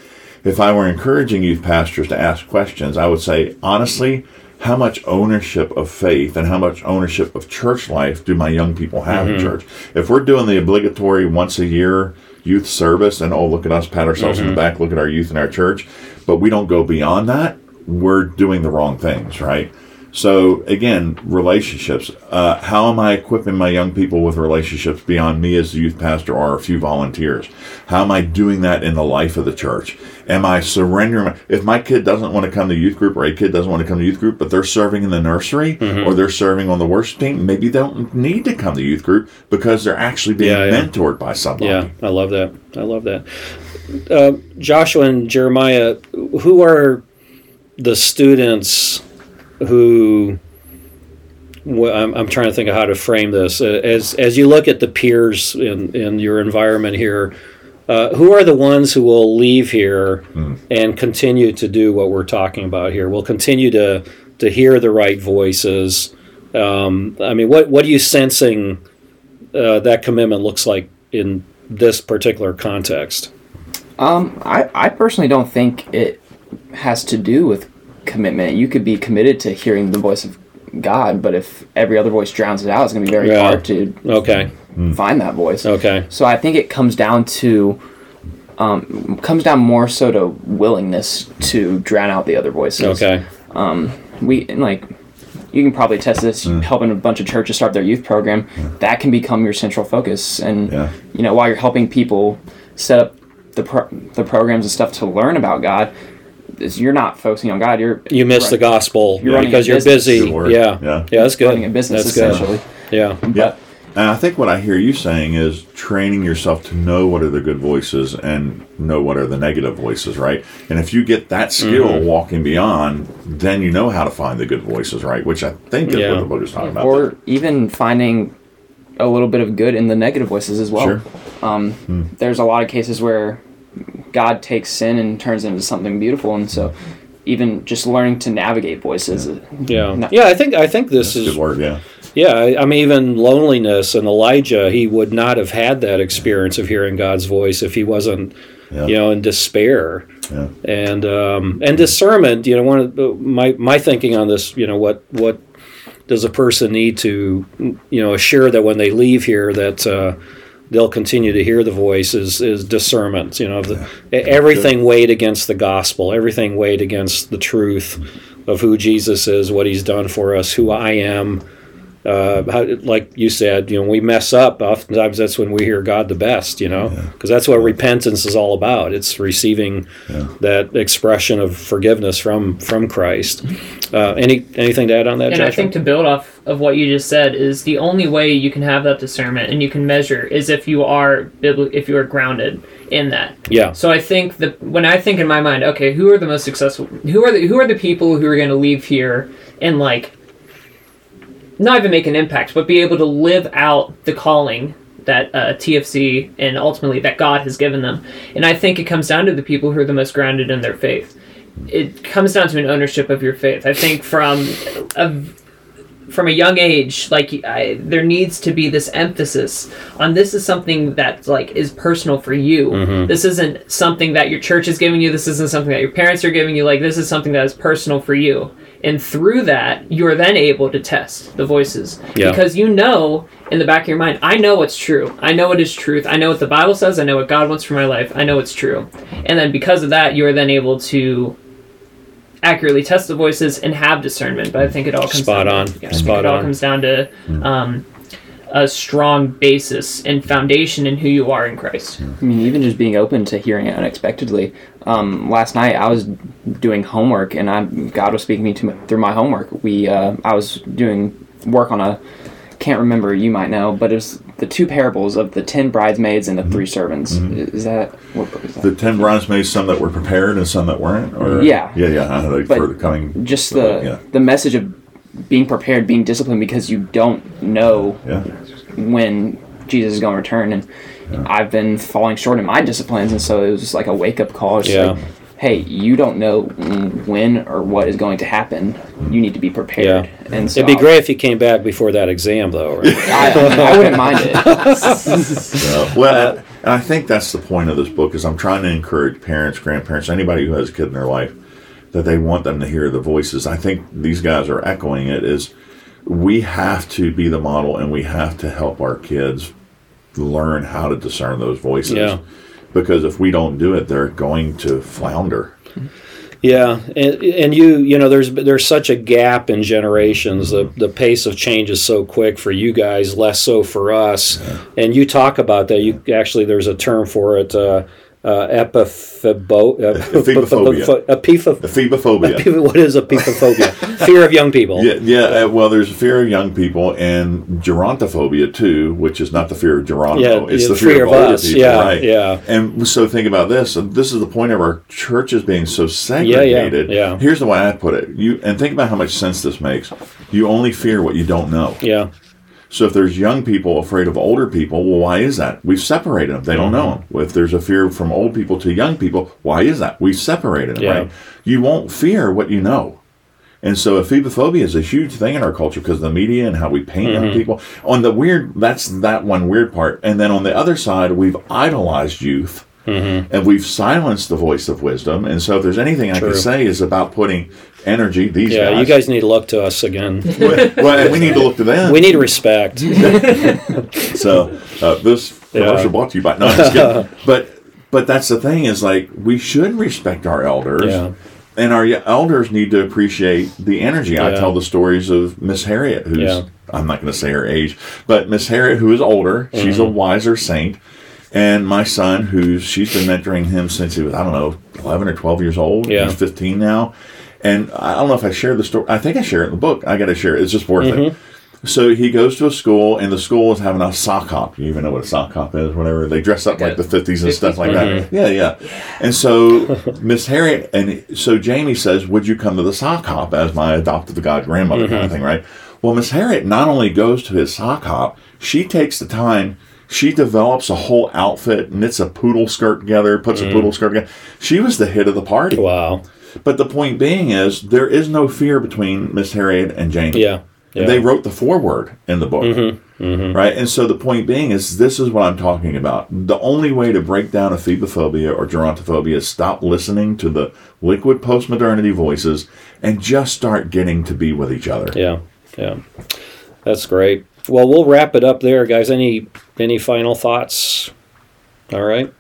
if I were encouraging youth pastors to ask questions, I would say honestly, how much ownership of faith and how much ownership of church life do my young people have in mm-hmm. church? If we're doing the obligatory once a year youth service and oh look at us pat ourselves in the mm-hmm. back look at our youth in our church but we don't go beyond that we're doing the wrong things right So again, relationships. Uh, how am I equipping my young people with relationships beyond me as the youth pastor or a few volunteers? How am I doing that in the life of the church? Am I surrendering? My, if my kid doesn't want to come to youth group, or a kid doesn't want to come to youth group, but they're serving in the nursery Mm-hmm. or they're serving on the worship team, maybe they don't need to come to youth group because they're actually being Yeah, yeah. mentored by somebody. Yeah, I love that. I love that. Uh, Joshua and Jeremiah, who are the students who? Well, I'm, I'm trying to think of how to frame this. Uh, As as you look at the peers in in your environment here, uh, who are the ones who will leave here and continue to do what we're talking about here? Will continue to to hear the right voices. Um, I mean, what what are you sensing uh, that commitment looks like in this particular context? Um, I, I personally don't think it has to do with commitment. You could be committed to hearing the voice of God, but if every other voice drowns it out, it's going to be very Yeah. hard to Okay, find that voice. okay, So I think it comes down to um, comes down more so to willingness to drown out the other voices. okay, Um, we and, like you can probably test this helping a bunch of churches start their youth program that can become your central focus and Yeah. you know while you're helping people set up the pro- the programs and stuff to learn about god is you're not focusing on god you're you miss the gospel You're running because you're busy. Good. Yeah. Yeah. yeah, that's good. running a business that's good. essentially Yeah, Yeah. And I think what I hear you saying is training yourself to know what are the good voices and know what are the negative voices, right? And if you get that skill Mm-hmm. walking beyond, then you know how to find the good voices, right? Which I think is Yeah. what the book is talking about. or even finding a little bit of good in the negative voices as well Sure. um, there's a lot of cases where god takes sin and turns it into something beautiful and so even just learning to navigate voices yeah, No. yeah. I think I think this That's a is good word, yeah. Yeah, I, I mean, even loneliness and Elijah, he would not have had that experience of hearing God's voice if he wasn't, Yeah. you know, in despair. Yeah. And um, and discernment, you know, one of the, my my thinking on this, you know, what what does a person need to, you know, assure that when they leave here that uh, they'll continue to hear the voice is, is discernment. You know, the, everything weighed against the gospel, everything weighed against the truth of who Jesus is, what He's done for us, who I am. Uh, how, like you said, you know, we mess up. Oftentimes, that's when we hear God the best. You know, because that's what repentance is all about. It's receiving that expression of forgiveness from from Christ. Uh, any anything to add on that, And I think to build off of what you just said is the only way you can have that discernment and you can measure is if you are bibli- if you are grounded in that. yeah, So I think the when I think in my mind, okay, who are the most successful? Who are the who are the people who are going to leave here and like not even make an impact, but be able to live out the calling that uh, TFC and ultimately that God has given them. And I think it comes down to the people who are the most grounded in their faith. It comes down to an ownership of your faith. I think from a from a young age, like I, there needs to be this emphasis on this is something that like is personal for you. This isn't something that your church is giving you. This isn't something that your parents are giving you. Like this is something that is personal for you. And through that, you are then able to test the voices Yeah. because you know in the back of your mind, I know what's true. I know it is truth. I know what the Bible says. I know what God wants for my life. I know it's true. And then because of that, you are then able to accurately test the voices and have discernment. But I think it all comes Spot down on. To, yeah, Spot it all on. comes down to um, a strong basis and foundation in who you are in Christ. I mean, even just being open to hearing it unexpectedly. Um, last night I was doing homework, and I God was speaking to me through my homework. We uh, I was doing work on a can't remember. You might know, but it was the two parables of the ten bridesmaids and the three servants. Is that what book is that? The ten bridesmaids, some that were prepared and some that weren't? Or, Yeah. Yeah, yeah. like But for the coming. just the yeah. the message of being prepared, being disciplined, because you don't know Yeah. when Jesus is going to return. And I've been falling short in my disciplines, and so it was just like a wake up call. It's Yeah. like, hey, you don't know when or what is going to happen. You need to be prepared. And so It'd be I'll- great if you came back before that exam, though. Right? I, I wouldn't mind it. Yeah. Well, and I think that's the point of this book is I'm trying to encourage parents, grandparents, anybody who has a kid in their life that they want them to hear the voices. I think these guys are echoing it is we have to be the model and we have to help our kids learn how to discern those voices. Yeah. Because if we don't do it, they're going to flounder. Yeah, and, and you you know there's there's such a gap in generations. The the pace of change is so quick for you guys, less so for us. And you talk about that. You actually there's a term for it. Uh, uh, epiphobo, uh, Epiphophobia. epipho- Ephebiphobia. epi- what is epiphophobia? Fear of young people. Yeah, yeah. Uh, well, there's fear of young people and gerontophobia too, which is not the fear of Geronto. Yeah, it's yeah, the the fear, fear of, of older us. people, Yeah, right? yeah. And so think about this. This is the point of our churches being so segregated. Yeah. yeah. Here's the way I put it. You and think about how much sense this makes. You only fear what you don't know. Yeah, So if there's young people afraid of older people, well, why is that? We've separated them. They don't know Mm-hmm. them. If there's a fear from old people to young people, why is that? We've separated them, Yeah. right? You won't fear what you know. And so ephebiphobia is a huge thing in our culture because of the media and how we paint young Mm-hmm. people. On the weird, that's that one weird part. And then on the other side, we've idolized youth. Mm-hmm. And we've silenced the voice of wisdom. And so, if there's anything I True. can say, is about putting energy. These yeah. guys, You guys need to look to us again. well, and we need to look to them. We need respect. So uh, this commercial brought to you by no, I'm just kidding. but but that's the thing is like we should respect our elders, Yeah. and our elders need to appreciate the energy. I tell the stories of Miss Harriet, who's Yeah. I'm not going to say her age, but Miss Harriet, who is older, she's a Mm-hmm. wiser saint. And my son, who's she's been mentoring him since he was I don't know eleven or twelve years old. Yeah. He's fifteen now, and I don't know if I shared the story. I think I share it in the book. I got to share it. It's just worth it. Mm-hmm. So he goes to a school, and the school is having a sock hop. You even know what a sock hop is? Whatever they dress up like the fifties and stuff like that. Mm-hmm. Yeah, yeah. And so Miss Harriet, and so Jamie says, "Would you come to the sock hop as my adoptive god grandmother kind of mm-hmm. thing?" Right. Well, Miss Harriet not only goes to his sock hop, she takes the time. She develops a whole outfit, knits a poodle skirt together, puts a mm. poodle skirt together. She was the hit of the party. Wow. But the point being is, there is no fear between Miss Harriet and Jane. Yeah. Yeah. They wrote the foreword in the book. Mm-hmm. Right? And so the point being is this is what I'm talking about. The only way to break down ephebiphobia or gerontophobia is stop listening to the liquid postmodernity voices and just start getting to be with each other. Yeah, yeah, that's great. Well, we'll wrap it up there, guys. Any any final thoughts? All right.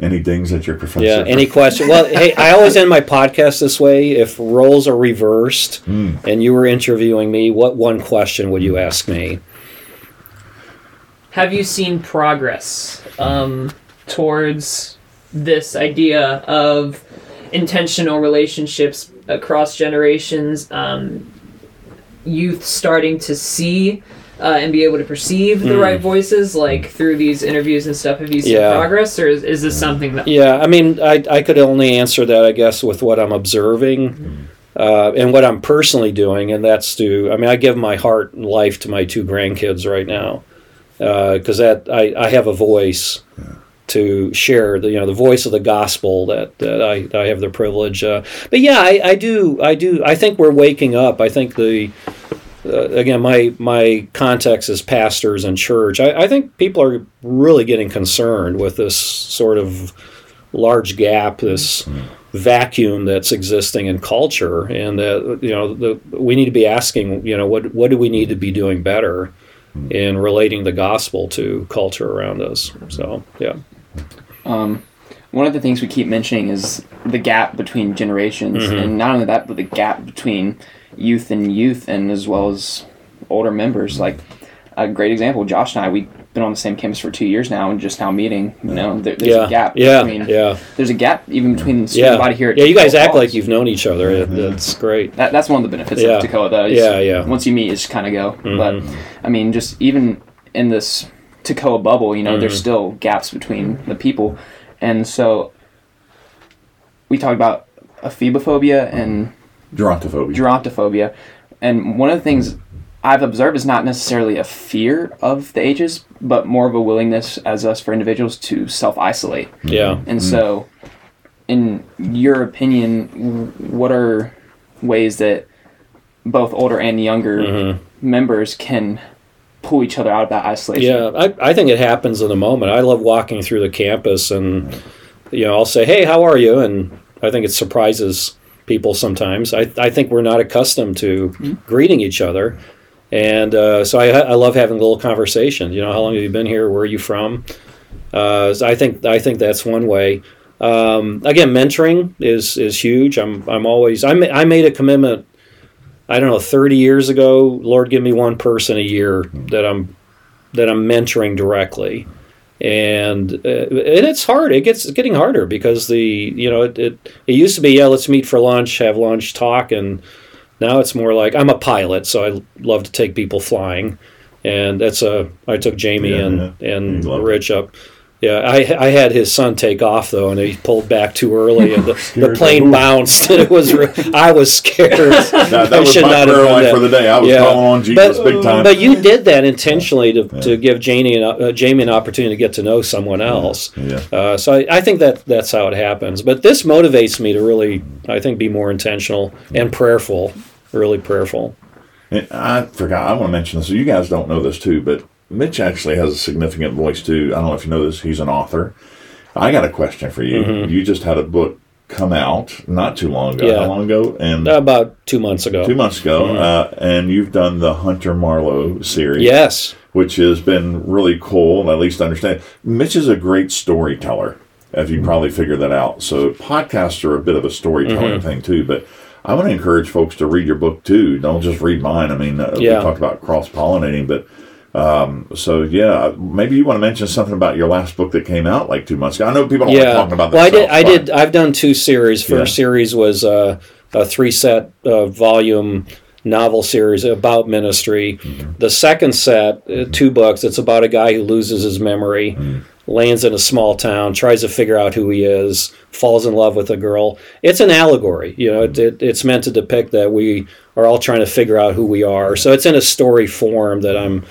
Any dings at your professor? Yeah. Any question? Well, hey, I always end my podcast this way. If roles are reversed and you were interviewing me, what one question would you ask me? Have you seen progress um, towards this idea of intentional relationships across generations? Um, youth starting to see uh, and be able to perceive the right voices, like through these interviews and stuff. Have you seen Yeah. progress, or is, is this something that? Yeah, I mean, I, I could only answer that, I guess, with what I'm observing uh, and what I'm personally doing, and that's to, I mean, I give my heart and life to my two grandkids right now because that I, I have a voice to share the you know the voice of the gospel that, that I, I have the privilege. Uh, but yeah, I, I do I do I think we're waking up. I think the uh, again, my my context is pastors and church. I, I think people are really getting concerned with this sort of large gap, this vacuum that's existing in culture, and that you know the, we need to be asking, you know, what what do we need to be doing better in relating the gospel to culture around us? So yeah, Um, one of the things we keep mentioning is the gap between generations, Mm-hmm. and not only that, but the gap between youth and youth, and as well as older members. Like a great example, Josh and I, we've been on the same campus for two years now, and just now meeting. You know, there, there's yeah, a gap. yeah, between, yeah, There's a gap even between the student yeah. body here. At yeah, you guys Tacoma act like you've known each other. It, that's great. That, that's one of the benefits Yeah. of Tacoma, though. Yeah, yeah. Once you meet, it's kind of go. Mhm. But I mean, just even in this Tacoma bubble, you know, there's Mhm. still gaps between the people, and so we talked about aphibophobia and Gerontophobia. gerontophobia, and one of the things I've observed is not necessarily a fear of the ages, but more of a willingness as us for individuals to self isolate. Yeah. And so, in your opinion, what are ways that both older and younger Mhm. members can pull each other out of that isolation? Yeah, I, I think it happens in the moment. I love walking through the campus and, you know, I'll say, hey, how are you? And I think it surprises people sometimes. I, I think we're not accustomed to greeting each other. And uh, so I, I love having little conversations. You know, how long have you been here? Where are you from? Uh, so I think I think that's one way. Um, again, mentoring is is huge. I'm I'm always I ma- I made a commitment. I don't know, 30 years ago. Lord, give me one person a year that I'm that I'm mentoring directly, and uh, and it's hard. It gets it's getting harder because the you know it, it it used to be yeah let's meet for lunch, have lunch, talk, and now it's more like I'm a pilot, so I love to take people flying, and that's a I took Jamie Yeah, and yeah. and You love it. Rich up. Yeah, I I had his son take off though, and he pulled back too early, and the, the plane bounced, and it was I was scared. That, that I was should my not have prayer life that. for the day. I was calling on Jesus but, big time. But you did that intentionally to, to give Jamie an, uh, Jamie an opportunity to get to know someone else. yeah. Uh, so I, I think that that's how it happens. But this motivates me to really, I think, be more intentional and prayerful. Really prayerful. And I forgot. I want to mention this. You guys don't know this too, but Mitch actually has a significant voice too. I don't know if you know this. He's an author. I got a question for you. You just had a book come out not too long ago. Mm-hmm. Yeah. How long ago? And About two months ago. two months ago. Mm-hmm. Uh, and you've done the Hunter Marlowe series. Yes. which has been really cool, at least understand. Mitch is a great storyteller, if you probably figured that out. So podcasts are a bit of a storytelling Mm-hmm. thing too, but I want to encourage folks to read your book too. Don't just read mine. I mean, uh, Yeah. we talked about cross pollinating, but um, so yeah, maybe you want to mention something about your last book that came out like two months ago. I know people don't like talking about that. well, I did. I did. I've done two series. First Yeah. series was uh, a three set uh, volume novel series about ministry. Mm-hmm. The second set, uh, two books. It's about a guy who loses his memory, Mm-hmm. lands in a small town, tries to figure out who he is, falls in love with a girl. It's an allegory. You know, it, it, it's meant to depict that we are all trying to figure out who we are. So it's in a story form that I'm.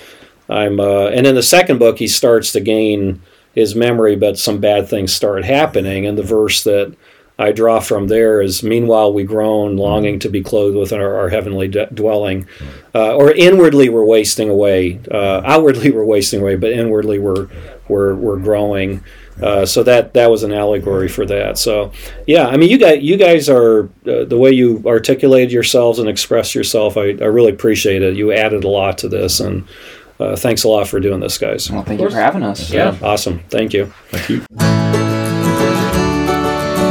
I'm. Uh, and in the second book, he starts to gain his memory, but some bad things start happening. And the verse that I draw from there is, "Meanwhile we groan, longing to be clothed with our, our heavenly d- dwelling." Uh, or inwardly we're wasting away. Uh, outwardly we're wasting away, but inwardly we're we're we're growing. Uh, so that that was an allegory for that. So yeah, I mean, you guys you guys are uh, the way you articulated yourselves and expressed yourself. I, I really appreciate it. You added a lot to this, and uh, thanks a lot for doing this, guys. Well, thank you for having us. Yeah, awesome. Thank you. Thank you.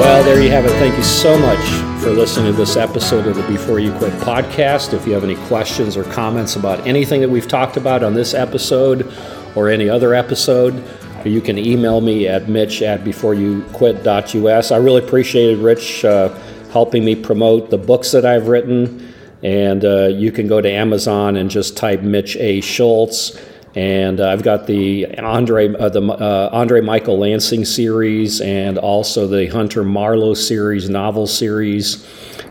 Well, there you have it. Thank you so much for listening to this episode of the Before You Quit podcast. If you have any questions or comments about anything that we've talked about on this episode or any other episode, you can email me at mitch at beforeyouquit.us. I really appreciated Rich uh, helping me promote the books that I've written. And uh, you can go to Amazon and just type Mitch A. Schultz. And uh, I've got the Andre uh, the uh, Andre Michael Lansing series and also the Hunter Marlowe series novel series.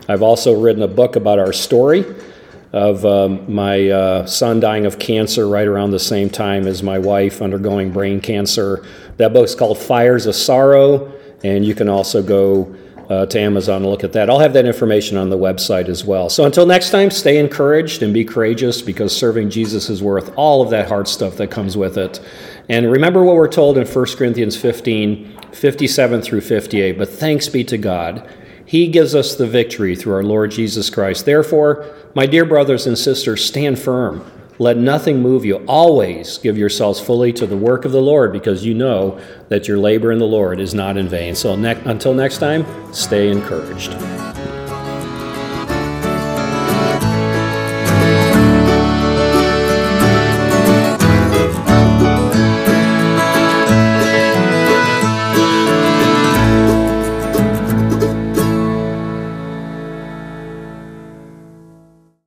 I've also written a book about our story of um, my uh, son dying of cancer right around the same time as my wife undergoing brain cancer. That book's called Fires of Sorrow, and you can also go uh, to Amazon and look at that. I'll have that information on the website as well. So until next time, stay encouraged and be courageous because serving Jesus is worth all of that hard stuff that comes with it. And remember what we're told in 1 Corinthians 15 57 through 58. But thanks be to God. He gives us the victory through our Lord Jesus Christ. Therefore, my dear brothers and sisters, stand firm. Let nothing move you. Always give yourselves fully to the work of the Lord because you know that your labor in the Lord is not in vain. So, ne- until next time, stay encouraged.